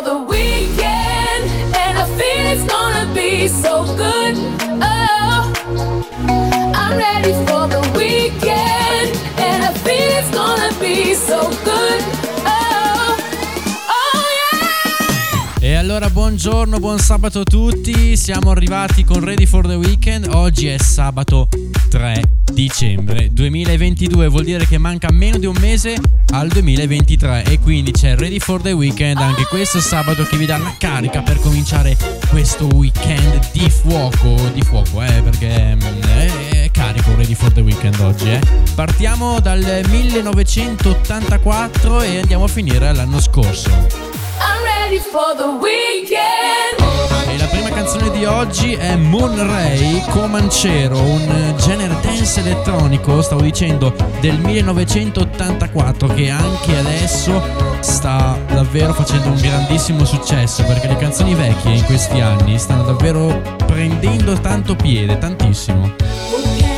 for the buongiorno, buon sabato a tutti, siamo arrivati con Ready for the Weekend, oggi è sabato 3 dicembre 2022, vuol dire che manca meno di un mese al 2023 e quindi c'è Ready for the Weekend anche questo sabato che vi dà la carica per cominciare questo weekend di fuoco, di fuoco eh perché mm, è, carico Ready for the Weekend oggi eh. Partiamo dal 1984 e andiamo a finire l'anno scorso. I'm ready for the weekend. E la prima canzone di oggi è Moonray Comancero, un genere dance elettronico, stavo dicendo, del 1984 che anche adesso sta davvero facendo un grandissimo successo perché le canzoni vecchie in questi anni stanno davvero prendendo tanto piede, tantissimo.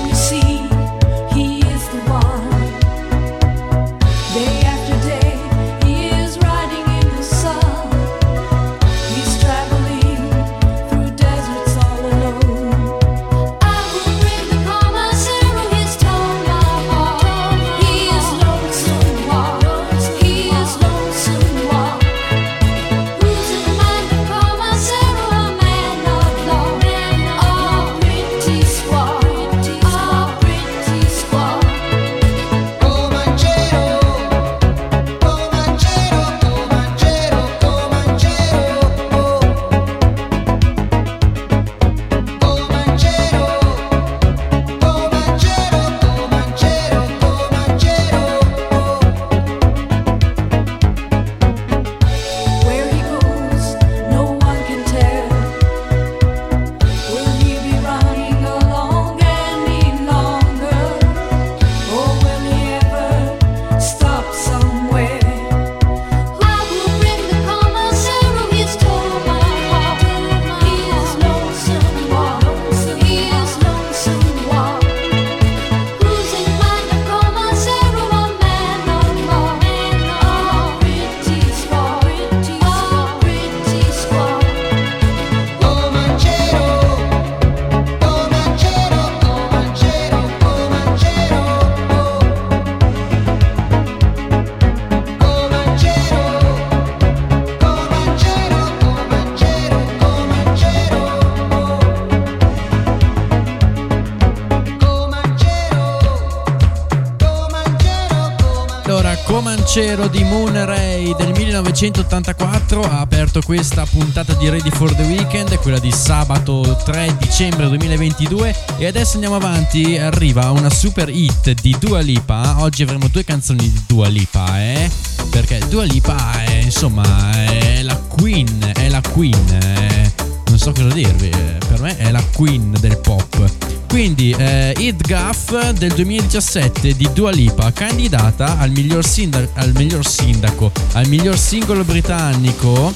Comancero di Moon Ray del 1984 ha aperto questa puntata di Ready for the Weekend, quella di sabato 3 dicembre 2022 e adesso andiamo avanti, arriva una super hit di Dua Lipa, oggi avremo due canzoni di Dua Lipa, eh? Perché Dua Lipa è, insomma, è la queen, è la queen, eh? non so cosa dirvi, eh, per me è la queen del pop. Quindi eh, It Gaff del 2017 di Dua Lipa, candidata al miglior, sinda- al miglior sindaco, al miglior singolo britannico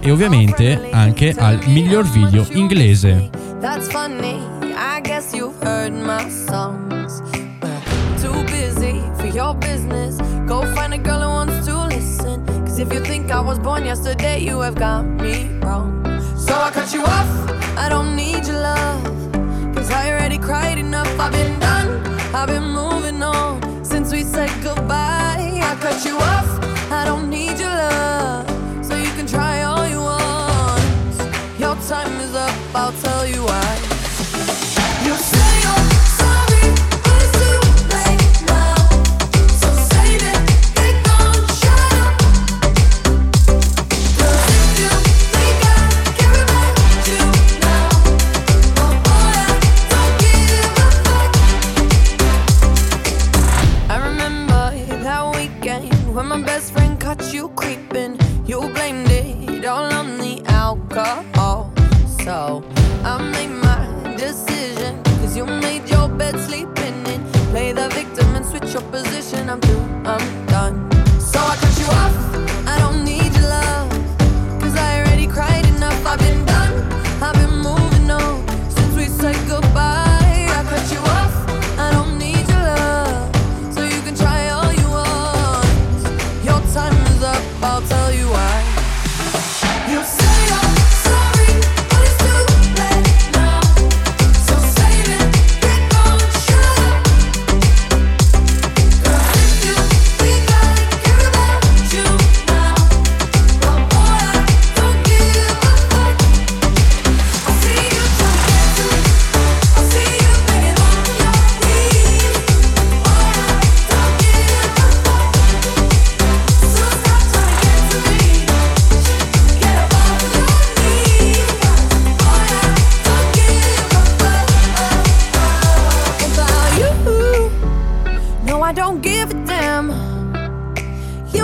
e ovviamente anche al miglior video inglese. That's funny. I guess you've heard my songs. Too busy for your business. Go find a girl who wants to listen. Cause if you think I was born yesterday, you have got me wrong. So I cut you off. I don't need your love. Cause I already cried enough. I've been done. I've been moving on since we said goodbye. I cut you off. I don't need your love. So you can try all you want. Your time is up, I'll tell you why. something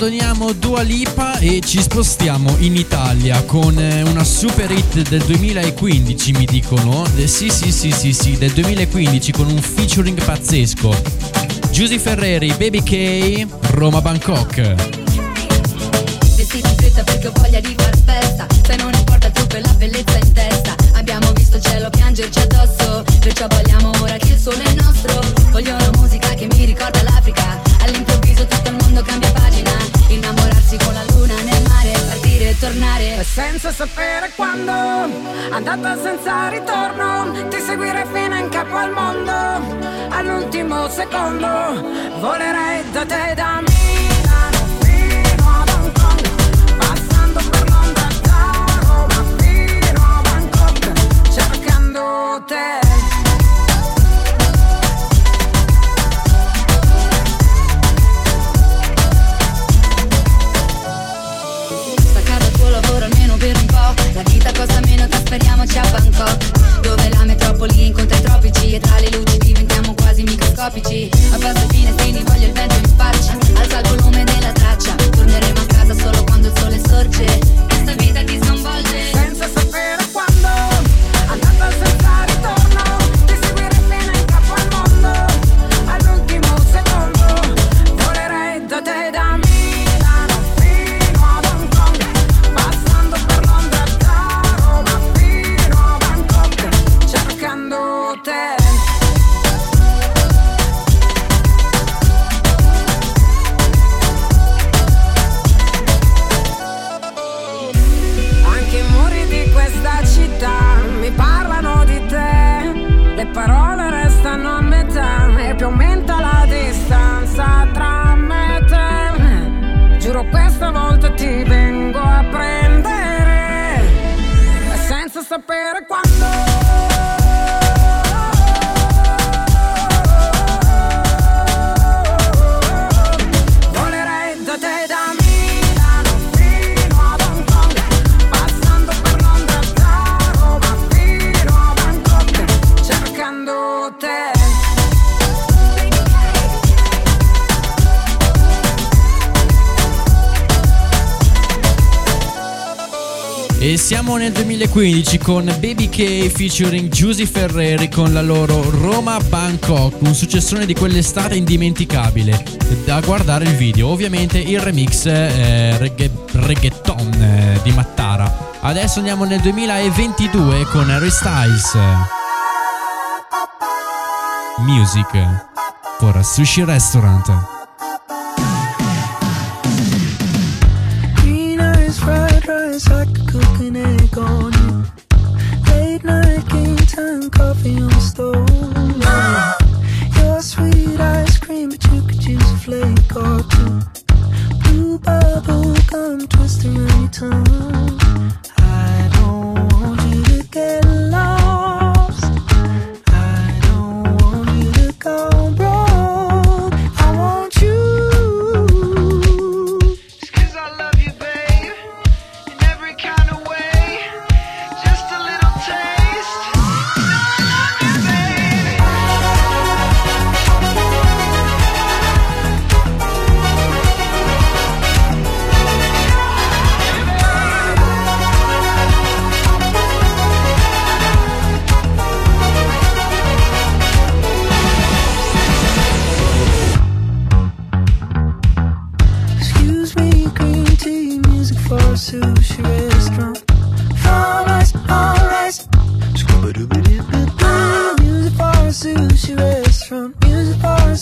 Abbandoniamo Dua Lipa e ci spostiamo in Italia con eh, una super hit del 2015, mi dicono. Eh, sì, sì, sì, sì, sì, del 2015 con un featuring pazzesco. Giusy Ferreri, Baby K, Roma Bangkok. Vestiti in fretta perché ho voglia di far festa Se non importa trucco e la bellezza in testa Abbiamo visto il cielo piangerci addosso Perciò vogliamo ora che il sole è nostro Voglio una musica che mi ricorda l'Africa All'improvviso tutto il mondo cambia pagina senza sapere quando. Andata senza ritorno ti seguirei fino in capo al mondo. All'ultimo secondo volerei da te da Milano fino trasferiamoci a Bangkok Dove la metropoli incontra i tropici E tra le luci diventiamo quasi microscopici. Abbasso i finestrini, voglio il vento siamo nel 2015 con Baby K featuring Giusy Ferreri con la loro Roma Bangkok, un successone di quell'estate indimenticabile. Da guardare il video, ovviamente il remix eh, reggae- reggaeton eh, di Mattara. Adesso andiamo nel 2022 con Harry Styles. Music for a sushi restaurant. feels like a cooking egg on you. Late night game time coffee on the stove.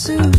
soon.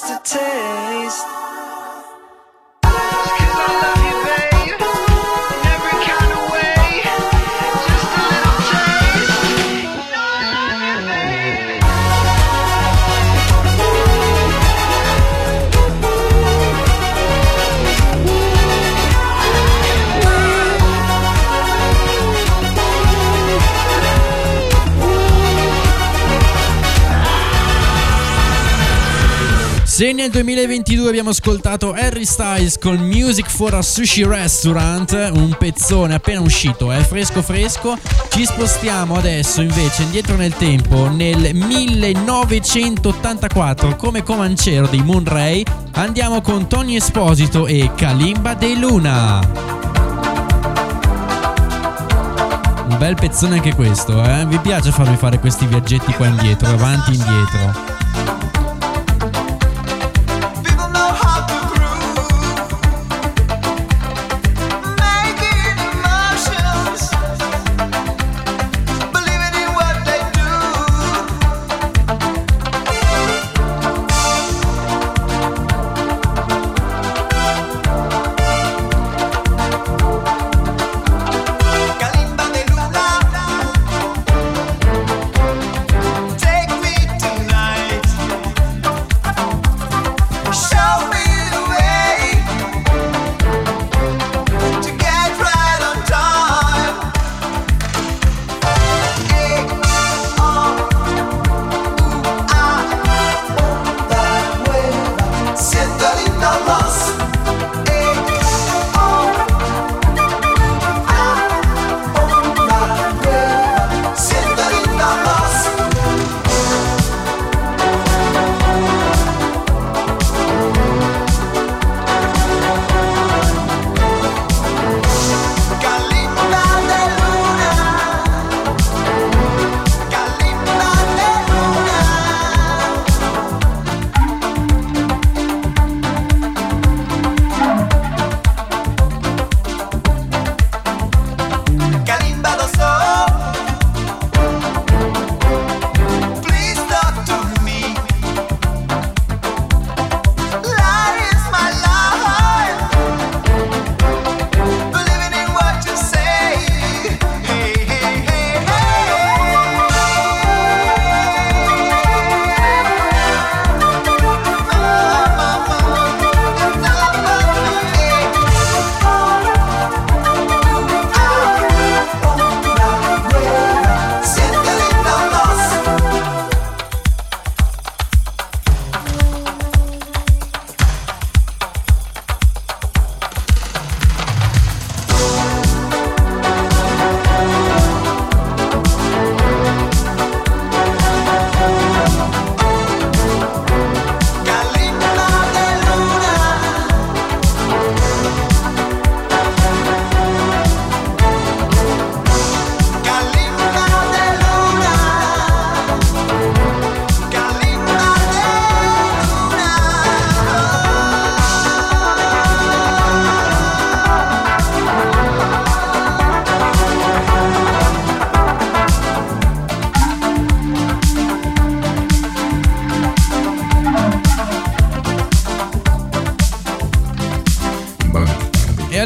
just to take Se nel 2022 abbiamo ascoltato Harry Styles con Music for a Sushi Restaurant, un pezzone appena uscito, è fresco fresco, ci spostiamo adesso invece indietro nel tempo, nel 1984, come comancero di Moon Ray, andiamo con Tony Esposito e Kalimba De Luna. Un bel pezzone anche questo, eh? Vi piace farmi fare questi viaggetti qua indietro, avanti e indietro.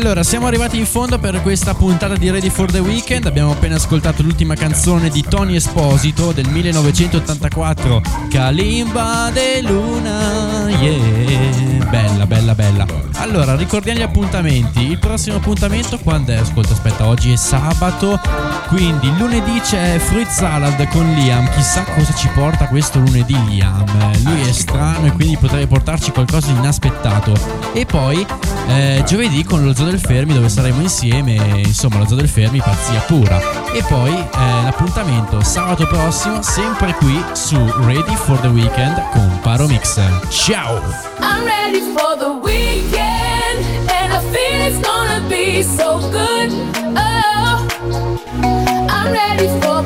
Allora siamo arrivati in fondo per questa puntata di Ready for the Weekend. Abbiamo appena ascoltato l'ultima canzone di Tony Esposito del 1984, Kalimba de Luna. Yeah, bella, bella, bella. Allora, ricordiamo gli appuntamenti. Il prossimo appuntamento quando è? Ascolta, aspetta, oggi è sabato, quindi lunedì c'è Fruit Salad con Liam. Chissà cosa ci porta questo lunedì Liam. Lui è strano e quindi potrebbe portarci qualcosa di inaspettato. E poi eh, giovedì con lo Zoo del Fermi dove saremo insieme, insomma la zona del Fermi pazzia pura. E poi eh, l'appuntamento sabato prossimo sempre qui su Ready for the Weekend con Paro Mix. Ciao! I'm ready for the weekend and I feel it's gonna be so good. Oh, I'm ready for